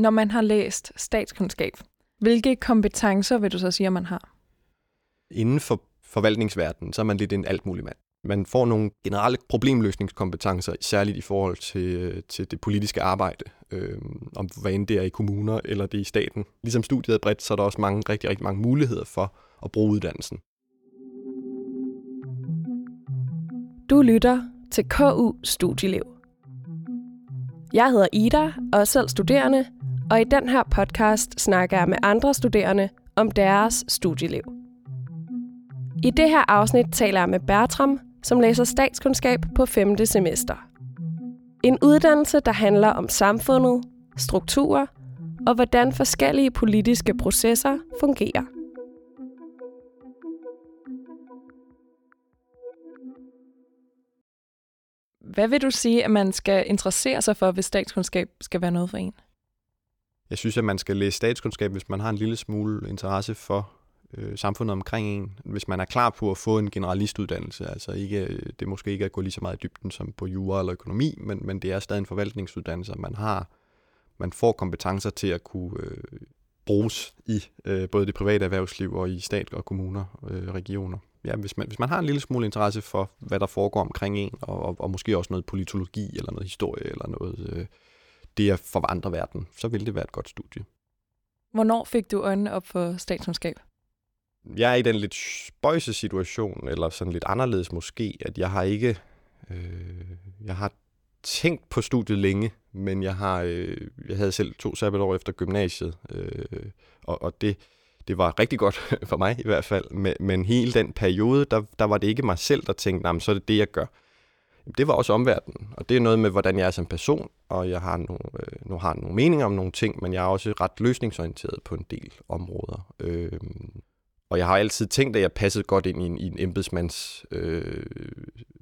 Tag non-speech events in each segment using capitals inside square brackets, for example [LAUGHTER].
Når man har læst statskundskab, hvilke kompetencer vil du så sige, at man har? Inden for forvaltningsverdenen, så er man lidt en alt mulig mand. Man får nogle generelle problemløsningskompetencer, særligt i forhold til, til det politiske arbejde, øh, om hvad end det er i kommuner eller det er i staten. Ligesom studiet er bredt, så er der også mange, rigtig, rigtig mange muligheder for at bruge uddannelsen. Du lytter til KU Studieliv. Jeg hedder Ida og er selv studerende, og i den her podcast snakker jeg med andre studerende om deres studieliv. I det her afsnit taler jeg med Bertram, som læser statskundskab på 5. semester. En uddannelse, der handler om samfundet, strukturer og hvordan forskellige politiske processer fungerer. Hvad vil du sige, at man skal interessere sig for, hvis statskundskab skal være noget for en? Jeg synes, at man skal læse statskundskab, hvis man har en lille smule interesse for øh, samfundet omkring en. Hvis man er klar på at få en generalistuddannelse, altså ikke, øh, det er måske ikke at gå lige så meget i dybden som på jura eller økonomi, men, men det er stadig en forvaltningsuddannelse, man har man får kompetencer til at kunne øh, bruges i øh, både det private erhvervsliv og i stat og kommuner og øh, regioner. Ja, hvis man, hvis man har en lille smule interesse for, hvad der foregår omkring en, og, og, og måske også noget politologi eller noget historie eller noget, øh, det er for andre verden, så vil det være et godt studie. Hvornår fik du øjnene op for statskundskab? Jeg er i den lidt spøjse situation, eller sådan lidt anderledes måske, at jeg har ikke... Øh, jeg har tænkt på studiet længe, men jeg har øh, jeg havde selv to sabbatår efter gymnasiet, øh, og, og det, det var rigtig godt [LAUGHS] for mig i hvert fald, men, men hele den periode, der, der var det ikke mig selv, der tænkte, så er det det, jeg gør. Det var også omverdenen, og det er noget med, hvordan jeg er som person, og jeg har nogle, øh, nu har nogle meninger om nogle ting, men jeg er også ret løsningsorienteret på en del områder. Øh, og jeg har altid tænkt, at jeg passede godt ind i en, i en embedsmands øh,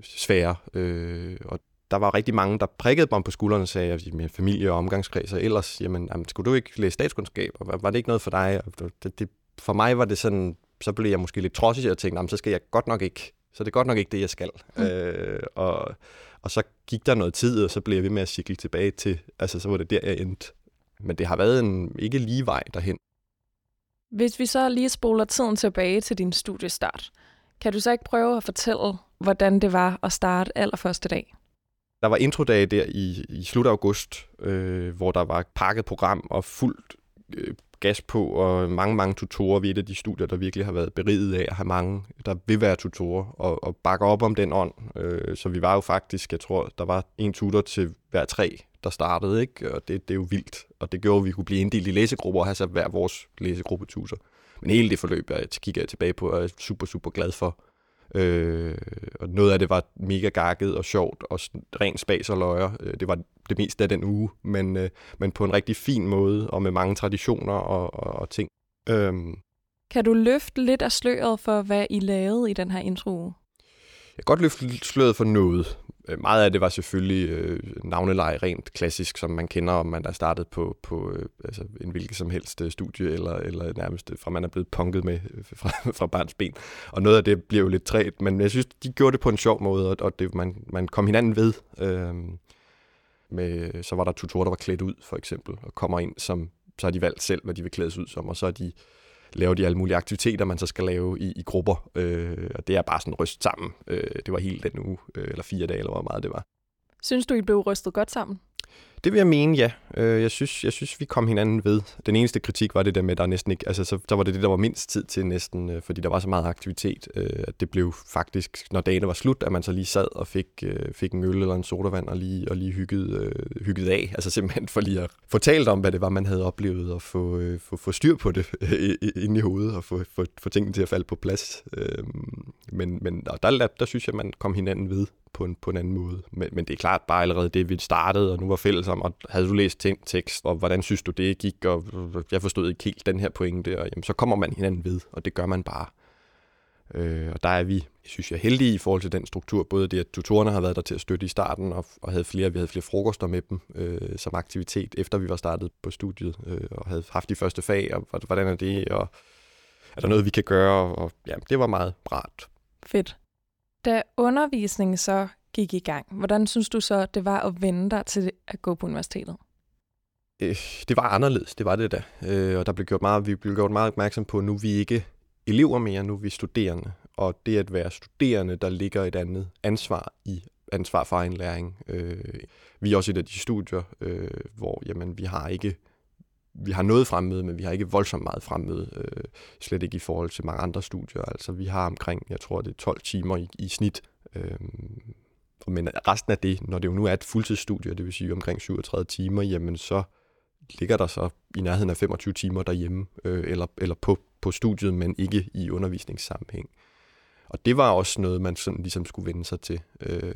sfære, øh, og der var rigtig mange, der prikkede mig på skuldrene og sagde, at min familie og omgangskreds, og ellers, jamen, jamen, skulle du ikke læse statskundskab? Og var det ikke noget for dig? Og det, det, for mig var det sådan, så blev jeg måske lidt trodsig og tænkte, jamen, så skal jeg godt nok ikke, så det er godt nok ikke det, jeg skal. Mm. Øh, og, og så gik der noget tid, og så blev jeg ved med at cykle tilbage til, altså så var det der, jeg endte. Men det har været en ikke lige vej derhen. Hvis vi så lige spoler tiden tilbage til din studiestart, kan du så ikke prøve at fortælle, hvordan det var at starte allerførste dag? Der var introdage der i, i slut af august, øh, hvor der var pakket program og fuldt øh, gas på, og mange, mange tutorer. Vi er et af de studier, der virkelig har været beriget af at have mange, der vil være tutorer, og, og bakke op om den ånd. Øh, så vi var jo faktisk, jeg tror, der var en tutor til hver tre, der startede, ikke? og det, det er jo vildt. Og det gjorde, at vi kunne blive inddelt i læsegrupper og have så hver vores læsegruppetuser. Men hele det forløb, jeg kigger jeg tilbage på, er er super, super glad for. Øh, og noget af det var mega gakket og sjovt og rent spas og løjer. Øh, det var det meste af den uge, men, øh, men på en rigtig fin måde og med mange traditioner og, og, og ting. Øh, kan du løfte lidt af sløret for, hvad I lavede i den her intro? Jeg kan godt løfte sløret for noget. Øh, meget af det var selvfølgelig øh, navneleje rent klassisk, som man kender, om man er startet på, på øh, altså en hvilket som helst øh, studie, eller, eller nærmest øh, fra man er blevet punket med øh, [LAUGHS] fra, fra barns ben. Og noget af det bliver jo lidt træt, men jeg synes, de gjorde det på en sjov måde, og det, man, man kom hinanden ved. Øh, med, så var der tutorer, der var klædt ud, for eksempel, og kommer ind, som, så har de valgt selv, hvad de vil klædes ud som, og så er de laver de alle mulige aktiviteter, man så skal lave i, i grupper. Øh, og det er bare sådan ryst sammen. Øh, det var helt den uge, øh, eller fire dage, eller hvor meget det var. Synes du, I blev rystet godt sammen? Det vil jeg mene, ja. Øh, jeg synes, jeg synes, vi kom hinanden ved. Den eneste kritik var det der med, at der næsten ikke... Altså, så, så var det det, der var mindst tid til næsten, øh, fordi der var så meget aktivitet. Øh, at det blev faktisk, når dagen var slut, at man så lige sad og fik, øh, fik en øl eller en sodavand og lige, og lige hyggede, øh, hyggede af. Altså simpelthen for lige at fortælle om, hvad det var, man havde oplevet, og få, øh, få, få styr på det inde i hovedet, og få, få, få tingene til at falde på plads. Øhm, men, men der, der, der synes jeg, man kom hinanden ved på en, på en anden måde. Men, men det er klart bare allerede det, vi startede, og nu var fælles om, og havde du læst tekst, og hvordan synes du, det gik, og jeg forstod ikke helt den her pointe, og jamen, så kommer man hinanden ved, og det gør man bare. Øh, og der er vi, synes jeg, heldige i forhold til den struktur, både det, at tutorerne har været der til at støtte i starten, og, og havde flere, vi havde flere frokoster med dem øh, som aktivitet, efter vi var startet på studiet, øh, og havde haft de første fag, og hvordan er det, og er der noget, vi kan gøre, og ja, det var meget rart. Fedt. Da undervisningen så gik i gang, hvordan synes du så, det var at vende dig til at gå på universitetet? Øh, det var anderledes, det var det da. Øh, og der blev gjort meget, vi blev gjort meget opmærksom på, at nu er vi ikke elever mere, nu er vi studerende. Og det at være studerende, der ligger et andet ansvar i ansvar for egen læring. Øh, vi er også et af de studier, øh, hvor jamen, vi har ikke vi har noget fremmøde, men vi har ikke voldsomt meget fremmøde, øh, slet ikke i forhold til mange andre studier. Altså vi har omkring, jeg tror det er 12 timer i, i snit, øh, men resten af det, når det jo nu er et fuldtidsstudie, det vil sige omkring 37 timer, jamen så ligger der så i nærheden af 25 timer derhjemme, øh, eller, eller på, på studiet, men ikke i undervisningssammenhæng. Og det var også noget, man sådan ligesom skulle vende sig til. Øh,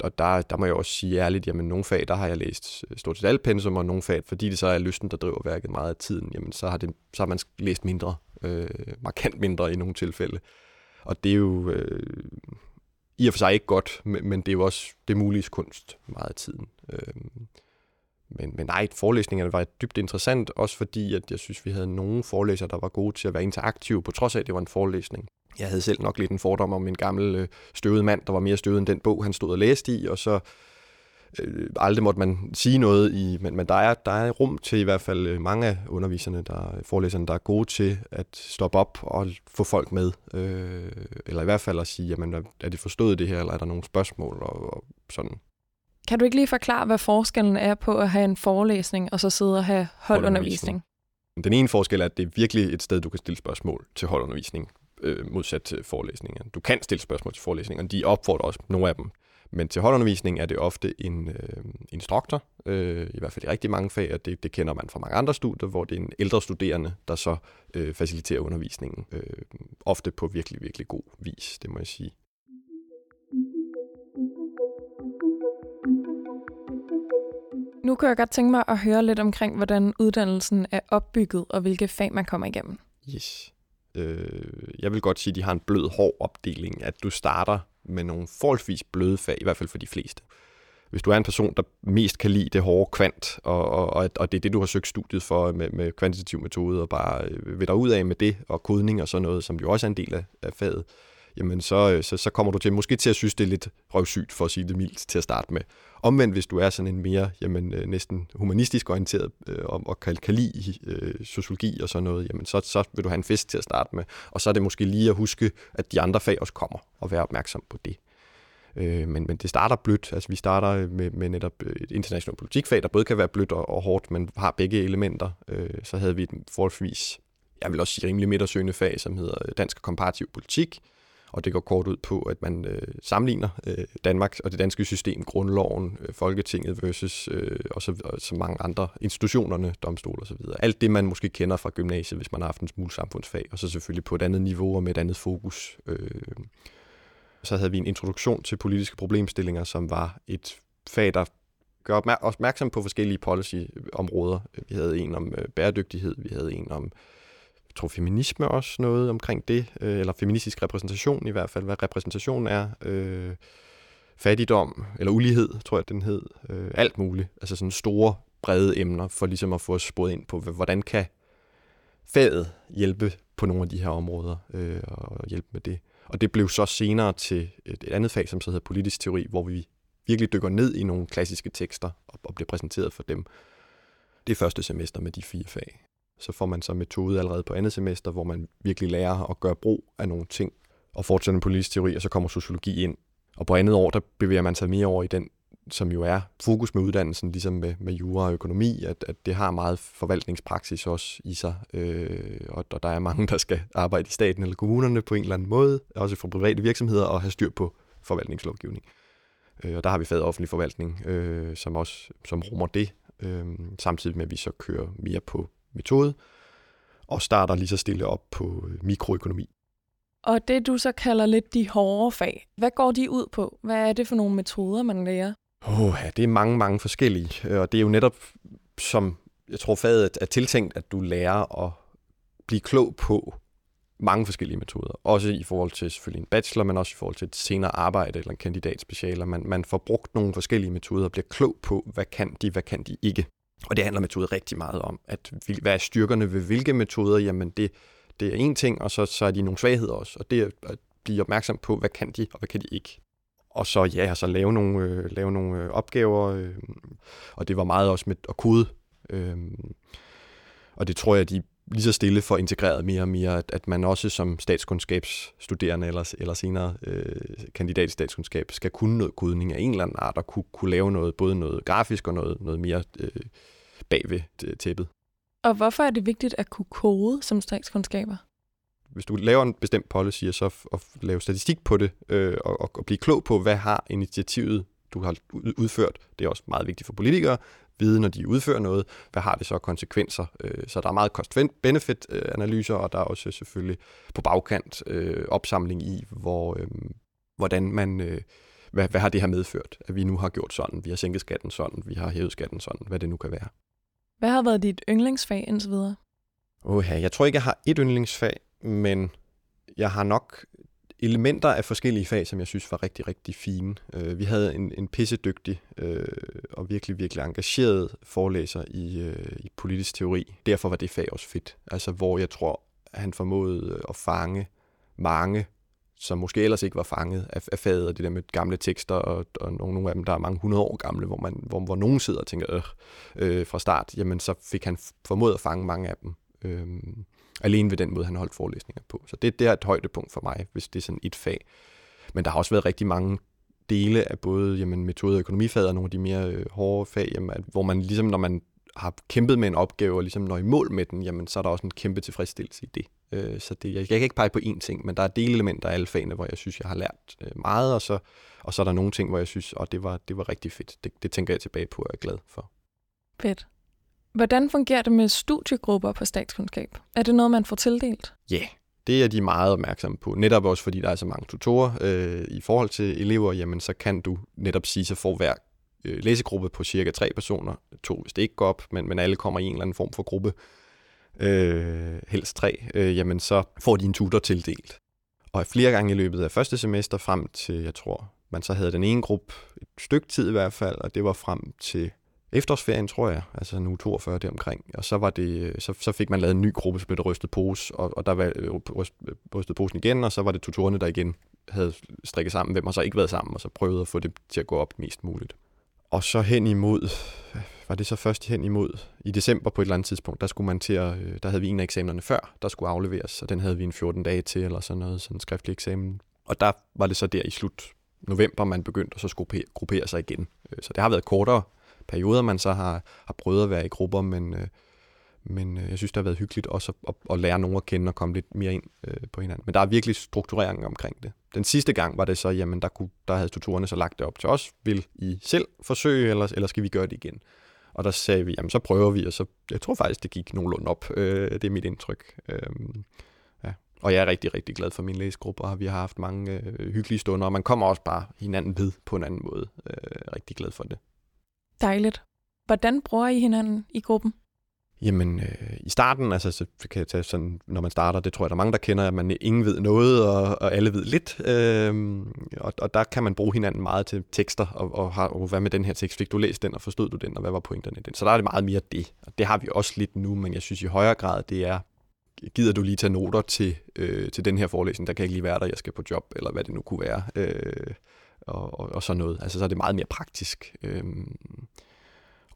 og der, der må jeg også sige ærligt, jamen nogle fag, der har jeg læst øh, stort set alt pensum, og nogle fag, fordi det så er lysten, der driver værket meget af tiden, jamen så har, det, så har man læst mindre, øh, markant mindre i nogle tilfælde. Og det er jo øh, i og for sig ikke godt, men, men det er jo også det mulige kunst meget af tiden. Øh, men, men nej, forelæsningerne var dybt interessant, også fordi at jeg synes, vi havde nogle forelæsere, der var gode til at være interaktive, på trods af, at det var en forelæsning. Jeg havde selv nok lidt en fordom om en gammel øh, støvet mand, der var mere støvet end den bog, han stod og læste i, og så øh, aldrig måtte man sige noget i, men, men der, er, der er rum til i hvert fald øh, mange af underviserne, der, forelæserne, der er gode til at stoppe op og få folk med, øh, eller i hvert fald at sige, jamen er det forstået det her, eller er der nogle spørgsmål og, og sådan. Kan du ikke lige forklare, hvad forskellen er på at have en forelæsning og så sidde og have holdundervisning? Den ene forskel er, at det er virkelig et sted, du kan stille spørgsmål til holdundervisning, øh, modsat til forelæsninger. Du kan stille spørgsmål til forelæsninger, de opfordrer også nogle af dem. Men til holdundervisning er det ofte en øh, instruktor, øh, i hvert fald i rigtig mange fag, og det, det kender man fra mange andre studier, hvor det er en ældre studerende, der så øh, faciliterer undervisningen, øh, ofte på virkelig, virkelig god vis, det må jeg sige. Nu kan jeg godt tænke mig at høre lidt omkring, hvordan uddannelsen er opbygget, og hvilke fag man kommer igennem. Yes. Øh, jeg vil godt sige, at de har en blød, hård opdeling, at du starter med nogle forholdsvis bløde fag, i hvert fald for de fleste. Hvis du er en person, der mest kan lide det hårde kvant, og, og, og det er det, du har søgt studiet for med, med kvantitativ metode, og bare øh, vil dig ud af med det, og kodning og sådan noget, som jo også er en del af, af faget, jamen så, øh, så, så kommer du til måske til at synes, det er lidt røvsygt, for at sige det mildt, til at starte med. Omvendt, hvis du er sådan en mere jamen, øh, næsten humanistisk orienteret øh, og kan, kan lide øh, sociologi og sådan noget, jamen så, så vil du have en fest til at starte med. Og så er det måske lige at huske, at de andre fag også kommer, og være opmærksom på det. Øh, men, men det starter blødt. Altså vi starter med, med netop øh, et internationalt politikfag, der både kan være blødt og, og hårdt, men har begge elementer. Øh, så havde vi et forholdsvis, jeg vil også sige rimelig midtersøgende fag, som hedder øh, Dansk og Komparativ Politik, og det går kort ud på, at man øh, sammenligner øh, Danmark og det danske system, grundloven, øh, Folketinget versus øh, og så, og så mange andre institutionerne, domstol og så videre. Alt det, man måske kender fra gymnasiet, hvis man har haft en smule samfundsfag, og så selvfølgelig på et andet niveau og med et andet fokus. Øh. Så havde vi en introduktion til politiske problemstillinger, som var et fag, der gør opmærksom på forskellige policyområder. Vi havde en om øh, bæredygtighed, vi havde en om jeg tror feminisme også noget omkring det, øh, eller feministisk repræsentation i hvert fald, hvad repræsentation er, øh, fattigdom, eller ulighed, tror jeg, den hed, øh, alt muligt, altså sådan store, brede emner, for ligesom at få os sporet ind på, hvordan kan faget hjælpe på nogle af de her områder, øh, og hjælpe med det. Og det blev så senere til et, et andet fag, som så hedder politisk teori, hvor vi virkelig dykker ned i nogle klassiske tekster og, og bliver præsenteret for dem. Det første semester med de fire fag så får man så metode allerede på andet semester, hvor man virkelig lærer at gøre brug af nogle ting og fortsætter med politisk teori, og så kommer sociologi ind. Og på andet år, der bevæger man sig mere over i den, som jo er fokus med uddannelsen, ligesom med, med jura og økonomi, at, at det har meget forvaltningspraksis også i sig, øh, og, og der er mange, der skal arbejde i staten eller kommunerne på en eller anden måde, også for private virksomheder, og have styr på forvaltningslovgivning. Øh, og der har vi faget offentlig forvaltning, øh, som også som rummer det, øh, samtidig med at vi så kører mere på metode, og starter lige så stille op på øh, mikroøkonomi. Og det du så kalder lidt de hårde fag, hvad går de ud på? Hvad er det for nogle metoder, man lærer? Oh, ja, det er mange, mange forskellige. Øh, og det er jo netop, som jeg tror, faget er tiltænkt, at du lærer at blive klog på mange forskellige metoder. Også i forhold til selvfølgelig en bachelor, men også i forhold til et senere arbejde eller en kandidatspecialer. Man, man får brugt nogle forskellige metoder og bliver klog på, hvad kan de, hvad kan de ikke. Og det handler metode rigtig meget om, at hvad er styrkerne ved hvilke metoder, jamen det, det er en ting, og så, så er de nogle svagheder også, og det er at blive opmærksom på, hvad kan de, og hvad kan de ikke. Og så ja, så lave nogle, øh, lave nogle øh, opgaver, øh, og det var meget også med at kode Øh, og det tror jeg, de lige så stille får integreret mere og mere, at, at man også som statskundskabsstuderende eller, eller senere øh, kandidat i statskundskab skal kunne noget kodning af en eller anden art og kunne, kunne lave noget, både noget grafisk og noget, noget mere øh, bagved tæppet. Og hvorfor er det vigtigt at kunne kode som statskundskaber? Hvis du laver en bestemt policy, og så at lave statistik på det, øh, og, og, og blive klog på, hvad har initiativet, du har udført, det er også meget vigtigt for politikere, vide, når de udfører noget, hvad har det så konsekvenser. Øh, så der er meget cost-benefit-analyser, og der er også selvfølgelig på bagkant øh, opsamling i, hvor, øh, hvordan man... Øh, hvad, hvad har det her medført, at vi nu har gjort sådan, vi har sænket skatten sådan, vi har hævet skatten sådan, hvad det nu kan være. Hvad har været dit yndlingsfag indtil videre? Åh, jeg tror ikke, jeg har et yndlingsfag, men jeg har nok elementer af forskellige fag, som jeg synes var rigtig, rigtig fine. Øh, vi havde en, en pissedygtig øh, og virkelig, virkelig engageret forelæser i, øh, i politisk teori. Derfor var det fag også fedt. Altså, hvor jeg tror, han formåede øh, at fange mange, som måske ellers ikke var fanget af, af faget, og det der med gamle tekster, og, og nogle af dem, der er mange hundrede år gamle, hvor, man, hvor, hvor nogen sidder og tænker, øh, øh, fra start, jamen så fik han formået at fange mange af dem. Øh, Alene ved den måde, han holdt forelæsninger på. Så det, det er et højdepunkt for mig, hvis det er sådan et fag. Men der har også været rigtig mange dele af både jamen, metode- og økonomifaget og nogle af de mere øh, hårde fag, jamen, at, hvor man ligesom, når man har kæmpet med en opgave og ligesom når i mål med den, jamen, så er der også en kæmpe tilfredsstillelse i det. Øh, så det, jeg, jeg kan ikke pege på én ting, men der er delelementer af alle fagene, hvor jeg synes, jeg har lært øh, meget, og så, og så er der nogle ting, hvor jeg synes, at det var, det var rigtig fedt. Det, det tænker jeg tilbage på og er glad for. Fedt. Hvordan fungerer det med studiegrupper på statskundskab? Er det noget, man får tildelt? Ja, yeah, det er de meget opmærksomme på. Netop også fordi der er så mange tutorer øh, i forhold til elever, jamen så kan du netop sige, så får hver øh, læsegruppe på cirka tre personer, to hvis det ikke går op, men, men alle kommer i en eller anden form for gruppe, øh, helst tre, øh, jamen så får de en tutor tildelt. Og flere gange i løbet af første semester frem til, jeg tror, man så havde den ene gruppe et stykke tid i hvert fald, og det var frem til efterårsferien, tror jeg, altså nu 42 deromkring, og så, var det, øh, så, så fik man lavet en ny gruppe, så blev rystet pose, og, og der var øh, rystet posen igen, og så var det tutorerne, der igen havde strikket sammen, hvem har så ikke været sammen, og så prøvede at få det til at gå op mest muligt. Og så hen imod, var det så først hen imod, i december på et eller andet tidspunkt, der skulle man til at, øh, der havde vi en af eksamenerne før, der skulle afleveres, og den havde vi en 14 dage til, eller sådan noget, sådan en skriftlig eksamen. Og der var det så der i slut november, man begyndte at så skulle gruppere sig igen. Øh, så det har været kortere perioder, man så har, har prøvet at være i grupper, men, øh, men øh, jeg synes, det har været hyggeligt også at, at, at lære nogen at kende og komme lidt mere ind øh, på hinanden. Men der er virkelig strukturering omkring det. Den sidste gang var det så, jamen der, kunne, der havde tutorerne så lagt det op til os. Vil I selv forsøge, eller, eller skal vi gøre det igen? Og der sagde vi, jamen så prøver vi, og så, jeg tror faktisk, det gik nogenlunde op. Øh, det er mit indtryk. Øh, ja. Og jeg er rigtig, rigtig glad for min læsegruppe, og vi har haft mange øh, hyggelige stunder, og man kommer også bare hinanden ved på en anden måde. Øh, rigtig glad for det. Dejligt. Hvordan bruger I hinanden i gruppen? Jamen, øh, i starten, altså, så kan jeg tage sådan, når man starter, det tror jeg, der er mange, der kender, at man ingen ved noget, og, og alle ved lidt. Øh, og, og der kan man bruge hinanden meget til tekster, og, og, har, og hvad med den her tekst? Fik du læst den, og forstod du den, og hvad var pointerne i den? Så der er det meget mere det. Og det har vi også lidt nu, men jeg synes i højere grad, det er, gider du lige tage noter til, øh, til den her forelæsning? Der kan ikke lige være der, jeg skal på job, eller hvad det nu kunne være. Øh, og, og, og sådan noget. Altså så er det meget mere praktisk. Øhm,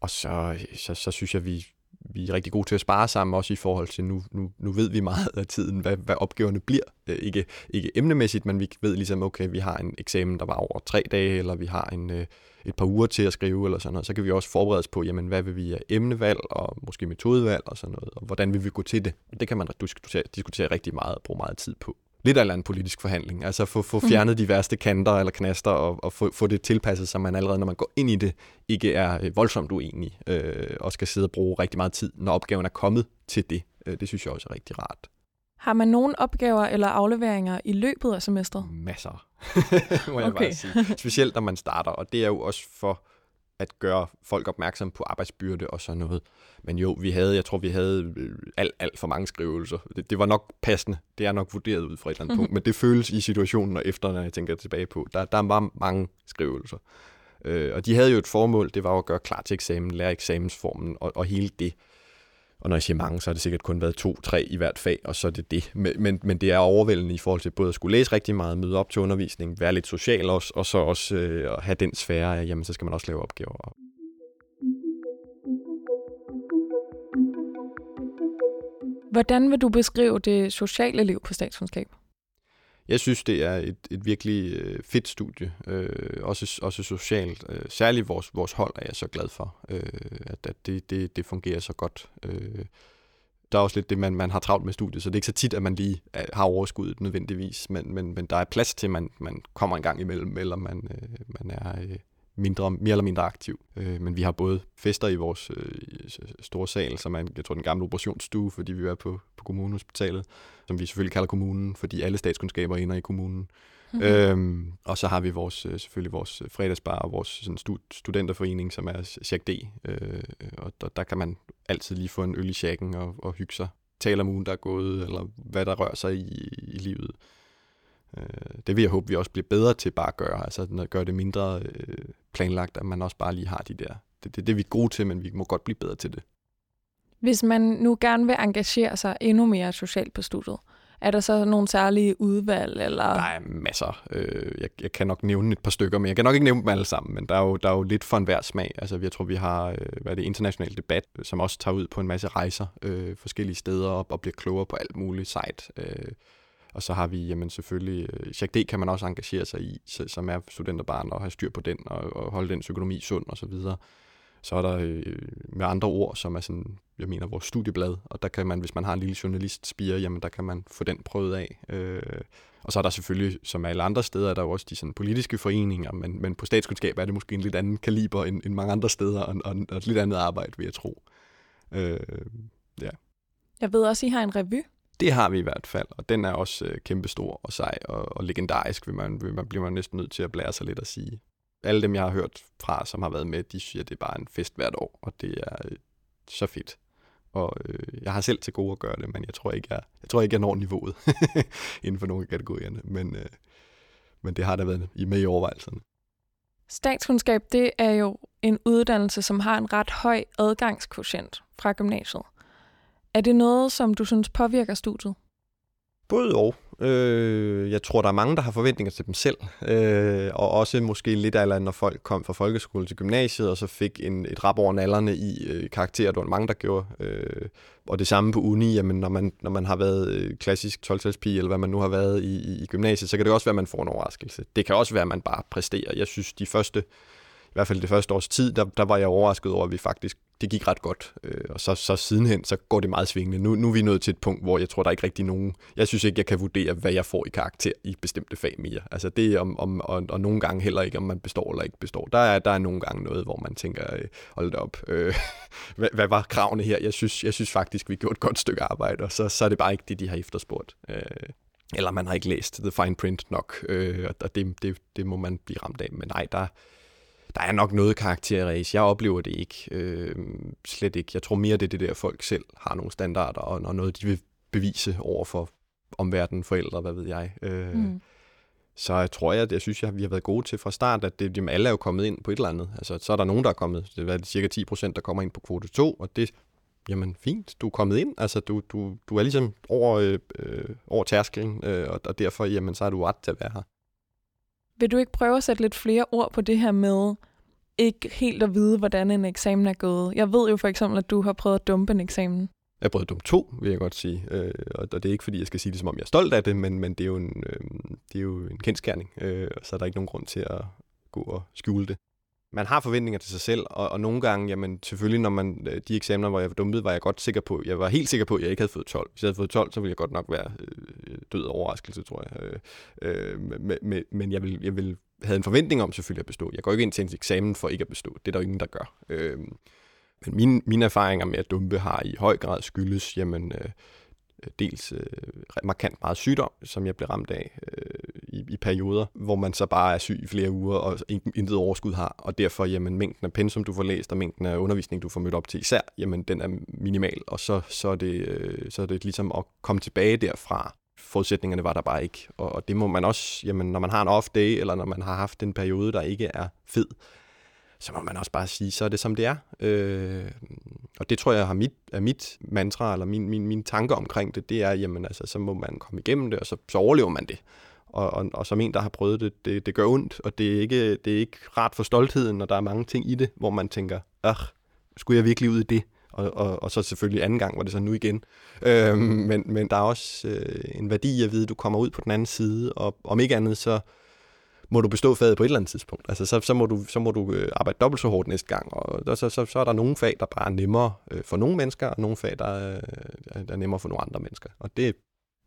og så, så, så synes jeg, vi, vi er rigtig gode til at spare sammen, også i forhold til, nu, nu, nu ved vi meget af tiden, hvad, hvad opgaverne bliver. Øh, ikke, ikke emnemæssigt, men vi ved ligesom, okay, vi har en eksamen, der var over tre dage, eller vi har en, øh, et par uger til at skrive, eller sådan noget. Så kan vi også forberede os på, jamen, hvad vil vi have emnevalg, og måske metodevalg, og sådan noget, og hvordan vil vi gå til det. Det kan man diskutere, diskutere rigtig meget og bruge meget tid på lidt af en politisk forhandling. Altså få, få mhm. fjernet de værste kanter eller knaster og, og få, få det tilpasset, så man allerede, når man går ind i det, ikke er øh, voldsomt uenig øh, og skal sidde og bruge rigtig meget tid, når opgaven er kommet til det. Øh, det synes jeg også er rigtig rart. Har man nogle opgaver eller afleveringer i løbet af semesteret? Masser, [LAUGHS] må jeg okay. bare sige. Specielt når man starter, og det er jo også for at gøre folk opmærksom på arbejdsbyrde og sådan noget. Men jo, vi havde, jeg tror, vi havde øh, alt, alt for mange skrivelser. Det, det var nok passende. Det er nok vurderet ud fra et eller andet punkt. [LAUGHS] Men det føles i situationen og efter, når jeg tænker tilbage på. Der, der var mange skrivelser. Øh, og de havde jo et formål, det var at gøre klar til eksamen, lære eksamensformen og, og hele det. Og når jeg siger mange, så har det sikkert kun været to, tre i hvert fag, og så er det det. Men, men, men det er overvældende i forhold til både at skulle læse rigtig meget, møde op til undervisning, være lidt social også, og så også øh, at have den sfære af, jamen så skal man også lave opgaver. Hvordan vil du beskrive det sociale liv på statskundskab? Jeg synes, det er et, et virkelig øh, fedt studie, øh, også, også socialt. Øh, særligt vores, vores hold er jeg så glad for, øh, at, at det, det, det fungerer så godt. Øh, der er også lidt det, man, man har travlt med studiet, så det er ikke så tit, at man lige øh, har overskuddet nødvendigvis, men, men, men der er plads til, at man, man kommer en gang imellem, eller man, øh, man er øh, mindre, mere eller mindre aktiv. Øh, men vi har både fester i vores øh, store sal, som er, jeg tror, den gamle operationsstue, fordi vi er på, på kommunehospitalet, som vi selvfølgelig kalder kommunen, fordi alle statskundskaber ender i kommunen. Mm-hmm. Øhm, og så har vi vores, øh, selvfølgelig vores fredagsbar og vores sådan, studenterforening, som er Shack D. Øh, og der, der kan man altid lige få en øl i shacken og, og hygge sig. Tale om ugen, der er gået, eller hvad der rører sig i, i livet. Øh, det vil jeg håbe, vi også bliver bedre til bare at gøre, altså at gøre det mindre øh, planlagt, at man også bare lige har de der. Det, det, det er vi gode til, men vi må godt blive bedre til det. Hvis man nu gerne vil engagere sig endnu mere socialt på studiet, er der så nogle særlige udvalg? Eller? Der er masser. Øh, jeg, jeg kan nok nævne et par stykker, men jeg kan nok ikke nævne dem alle sammen. Men der er jo, der er jo lidt for enhver smag. Altså, jeg tror, vi har øh, hvad er det, international debat, som også tager ud på en masse rejser øh, forskellige steder op og bliver klogere på alt muligt sejt. Øh, og så har vi jamen, selvfølgelig, øh, Jack D kan man også engagere sig i, som er studenterbarn, og have styr på den, og, og holde dens økonomi sund og så videre. Så er der øh, med andre ord, som er sådan, jeg mener, vores studieblad, og der kan man, hvis man har en lille journalist spire, jamen der kan man få den prøvet af. Øh, og så er der selvfølgelig, som alle andre steder, er der jo også de sådan, politiske foreninger, men, men på statskundskab er det måske en lidt anden kaliber end, end mange andre steder, og, og, og et lidt andet arbejde, vil jeg tro. Øh, ja. Jeg ved også, I har en revy. Det har vi i hvert fald, og den er også øh, kæmpestor og sej og, og legendarisk, vil man, vil man, bliver man næsten nødt til at blære sig lidt at sige alle dem, jeg har hørt fra, som har været med, de siger, at det er bare en fest hvert år, og det er øh, så fedt. Og øh, jeg har selv til gode at gøre det, men jeg tror ikke, jeg, jeg, tror ikke, jeg når niveauet [LAUGHS] inden for nogle af kategorierne. Men, øh, men det har da været med i overvejelserne. Statskundskab, det er jo en uddannelse, som har en ret høj adgangskvotient fra gymnasiet. Er det noget, som du synes påvirker studiet? Både og. Øh, jeg tror, der er mange, der har forventninger til dem selv, øh, og også måske lidt af når folk kom fra folkeskole til gymnasiet, og så fik en, et rap over nallerne i øh, karakterer, der var mange, der gjorde. Øh, og det samme på uni, jamen, når, man, når man har været øh, klassisk 12 eller hvad man nu har været i, i, i gymnasiet, så kan det også være, at man får en overraskelse. Det kan også være, at man bare præsterer. Jeg synes, de første i hvert fald det første års tid, der, der var jeg overrasket over, at vi faktisk, det gik ret godt. Øh, og så, så sidenhen, så går det meget svingende. Nu, nu er vi nået til et punkt, hvor jeg tror, der er ikke rigtig nogen, jeg synes ikke, jeg kan vurdere, hvad jeg får i karakter i bestemte fag mere. Altså det er om, om og, og nogle gange heller ikke, om man består eller ikke består. Der er, der er nogle gange noget, hvor man tænker, øh, hold da op, øh, [LAUGHS] hvad, hvad, var kravene her? Jeg synes, jeg synes faktisk, vi gjorde et godt stykke arbejde, og så, så er det bare ikke det, de har efterspurgt. Øh, eller man har ikke læst The Fine Print nok, øh, og det, det, det må man blive ramt af. Men nej, der, der er nok noget karakterræs. Jeg oplever det ikke. Øh, slet ikke. Jeg tror mere, det er det der, folk selv har nogle standarder, og, og noget, de vil bevise over for omverdenen, forældre, hvad ved jeg. Øh, mm. Så jeg tror, jeg, jeg synes, jeg, vi har været gode til fra start, at det, jamen, alle er jo kommet ind på et eller andet. Altså, så er der nogen, der er kommet, det er cirka 10 procent, der kommer ind på kvote 2, og det, jamen fint, du er kommet ind. Altså, du, du, du er ligesom over, øh, øh, over tærskelen, øh, og, og derfor, jamen, så har du ret til at være her. Vil du ikke prøve at sætte lidt flere ord på det her med ikke helt at vide, hvordan en eksamen er gået? Jeg ved jo for eksempel, at du har prøvet at dumpe en eksamen. Jeg har prøvet at dumpe to, vil jeg godt sige. Øh, og det er ikke, fordi jeg skal sige det, som om jeg er stolt af det, men, men det, er jo en, øh, det er jo en kendskærning, øh, så er der ikke nogen grund til at gå og skjule det man har forventninger til sig selv, og, og nogle gange, jamen selvfølgelig, når man, øh, de eksamener, hvor jeg var dumpet, var jeg godt sikker på, jeg var helt sikker på, at jeg ikke havde fået 12. Hvis jeg havde fået 12, så ville jeg godt nok være øh, død overraskelse, tror jeg. Øh, øh, men, men jeg vil, jeg vil have en forventning om selvfølgelig at bestå. Jeg går ikke ind til en eksamen for ikke at bestå. Det er der jo ingen, der gør. Øh, men mine, mine erfaringer med at dumpe har i høj grad skyldes, jamen, øh, dels øh, markant meget sygdom, som jeg blev ramt af øh, i, i perioder, hvor man så bare er syg i flere uger og intet overskud har, og derfor jamen, mængden af pensum, du får læst, og mængden af undervisning, du får mødt op til især, jamen den er minimal, og så, så, er, det, øh, så er det ligesom at komme tilbage derfra. Forudsætningerne var der bare ikke, og, og det må man også, jamen, når man har en off day, eller når man har haft en periode, der ikke er fed, så må man også bare sige, så er det som det er. Øh, og det tror jeg har mit, er mit mantra, eller min, min, min tanke omkring det, det er, jamen altså, så må man komme igennem det, og så, så overlever man det. Og, og, og som en, der har prøvet det, det, det gør ondt, og det er, ikke, det er ikke rart for stoltheden, når der er mange ting i det, hvor man tænker, ach, skulle jeg virkelig ud i det? Og, og, og så selvfølgelig anden gang var det så nu igen. Øh, men, men der er også øh, en værdi at vide, at du kommer ud på den anden side, og om ikke andet, så må du bestå faget på et eller andet tidspunkt. Altså, så, så må du, så må du øh, arbejde dobbelt så hårdt næste gang, og så, så, så er der nogle fag, der bare er nemmere øh, for nogle mennesker, og nogle fag, der, er, der er nemmere for nogle andre mennesker. Og det,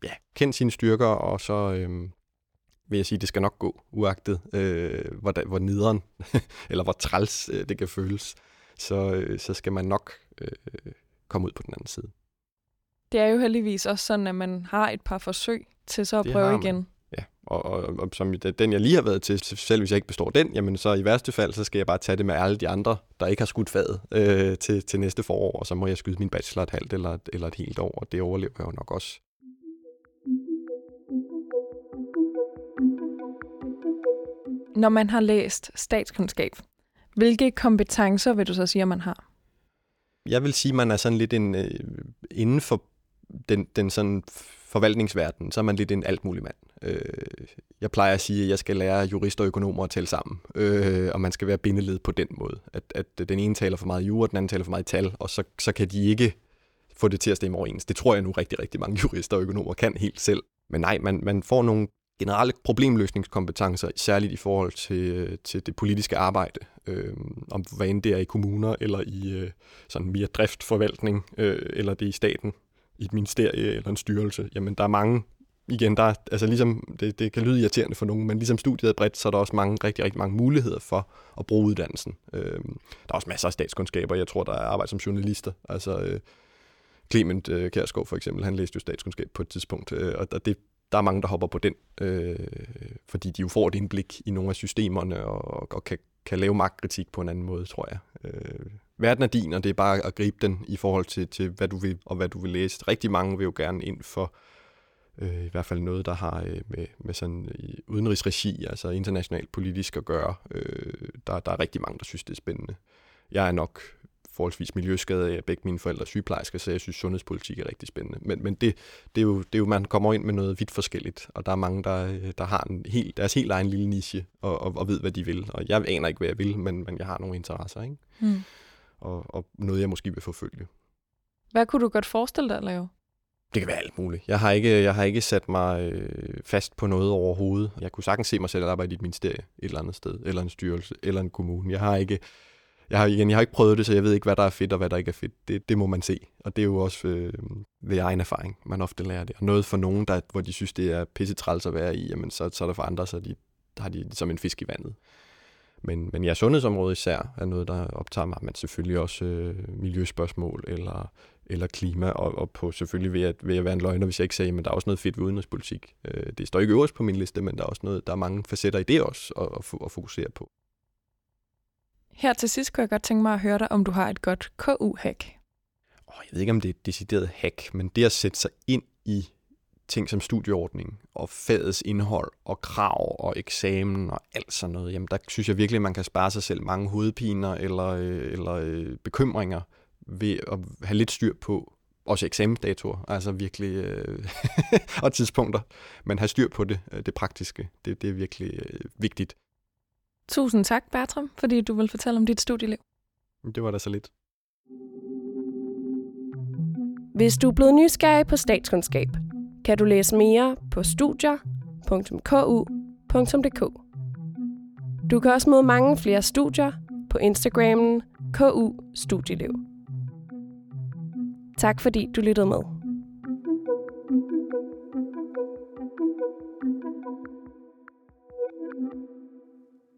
ja, kend sine styrker, og så øh, vil jeg sige, det skal nok gå, uagtet øh, hvor, hvor nederen, [LAUGHS] eller hvor træls øh, det kan føles, så, øh, så skal man nok øh, komme ud på den anden side. Det er jo heldigvis også sådan, at man har et par forsøg til så at det prøve igen. Ja, og, og, og som den, jeg lige har været til, selv hvis jeg ikke består den, jamen så i værste fald, så skal jeg bare tage det med alle de andre, der ikke har skudt faget øh, til, til næste forår, og så må jeg skyde min bachelor et halvt eller, eller et helt år, og det overlever jeg jo nok også. Når man har læst statskundskab, hvilke kompetencer vil du så sige, at man har? Jeg vil sige, at man er sådan lidt en, øh, inden for den, den sådan forvaltningsverden, så er man lidt en alt mulig mand. Øh, jeg plejer at sige, at jeg skal lære jurister og økonomer at tale sammen, øh, og man skal være bindeled på den måde. At, at den ene taler for meget jura, den anden taler for meget tal, og så, så kan de ikke få det til at stemme overens. Det tror jeg nu rigtig, rigtig mange jurister og økonomer kan helt selv. Men nej, man, man får nogle generelle problemløsningskompetencer, særligt i forhold til, øh, til det politiske arbejde, øh, om hvad end det er i kommuner eller i øh, sådan mere driftforvaltning, øh, eller det er i staten, i et ministerie eller en styrelse. Jamen, der er mange, igen, der er, altså ligesom, det, det kan lyde irriterende for nogen, men ligesom studiet er bredt, så er der også mange, rigtig, rigtig mange muligheder for at bruge uddannelsen. Øh, der er også masser af statskundskaber. Jeg tror, der er arbejde som journalister. Altså, øh, Clement øh, Kjærskov for eksempel, han læste jo statskundskab på et tidspunkt, øh, og det, der er mange, der hopper på den, øh, fordi de jo får et indblik i nogle af systemerne og, og kan, kan lave magtkritik på en anden måde, tror jeg. Øh, verden er din, og det er bare at gribe den i forhold til, til hvad du vil og hvad du vil læse. Rigtig mange vil jo gerne ind for øh, i hvert fald noget, der har øh, med, med sådan i udenrigsregi, altså internationalt politisk at gøre. Øh, der, der er rigtig mange, der synes, det er spændende. Jeg er nok forholdsvis miljøskadet af begge mine forældre sygeplejersker, så jeg synes, sundhedspolitik er rigtig spændende. Men, men det, det, er jo, det er jo, man kommer ind med noget vidt forskelligt, og der er mange, der, der har en helt, deres helt egen lille niche, og, og, og ved, hvad de vil. Og jeg aner ikke, hvad jeg vil, men, men jeg har nogle interesser, ikke? Mm. Og, og noget, jeg måske vil forfølge. Hvad kunne du godt forestille dig at lave? Det kan være alt muligt. Jeg har ikke, jeg har ikke sat mig øh, fast på noget overhovedet. Jeg kunne sagtens se mig selv arbejde i et ministerie et eller andet sted, eller en styrelse, eller en kommune. Jeg har ikke, jeg har, igen, jeg har ikke prøvet det, så jeg ved ikke, hvad der er fedt og hvad der ikke er fedt. Det, det må man se, og det er jo også øh, ved egen erfaring, man ofte lærer det. Og noget for nogen, der, hvor de synes, det er pisse træls at være i, jamen, så, så er der for andre, så de, der har de som en fisk i vandet. Men, men ja, sundhedsområdet især er noget, der optager mig, men selvfølgelig også øh, miljøspørgsmål eller, eller klima, og, og på selvfølgelig ved at, ved at være en løgner, hvis jeg ikke sagde, men der er også noget fedt ved udenrigspolitik. Øh, det står ikke øverst på min liste, men der er også noget, der er mange facetter i det også at, at, at fokusere på. Her til sidst kunne jeg godt tænke mig at høre dig, om du har et godt KU-hack. Oh, jeg ved ikke, om det er et decideret hack, men det at sætte sig ind i ting som studieordning og fagets indhold og krav og eksamen og alt sådan noget, jamen der synes jeg virkelig, at man kan spare sig selv mange hovedpiner eller, øh, eller øh, bekymringer ved at have lidt styr på også eksamensdatoer, altså virkelig, øh, [LAUGHS] og tidspunkter, men have styr på det, øh, det praktiske, det, det er virkelig øh, vigtigt. Tusind tak, Bertram, fordi du vil fortælle om dit studieliv. Det var da så lidt. Hvis du er blevet nysgerrig på statskundskab, kan du læse mere på studier.ku.dk. Du kan også møde mange flere studier på Instagrammen KU Studieliv. Tak fordi du lyttede med.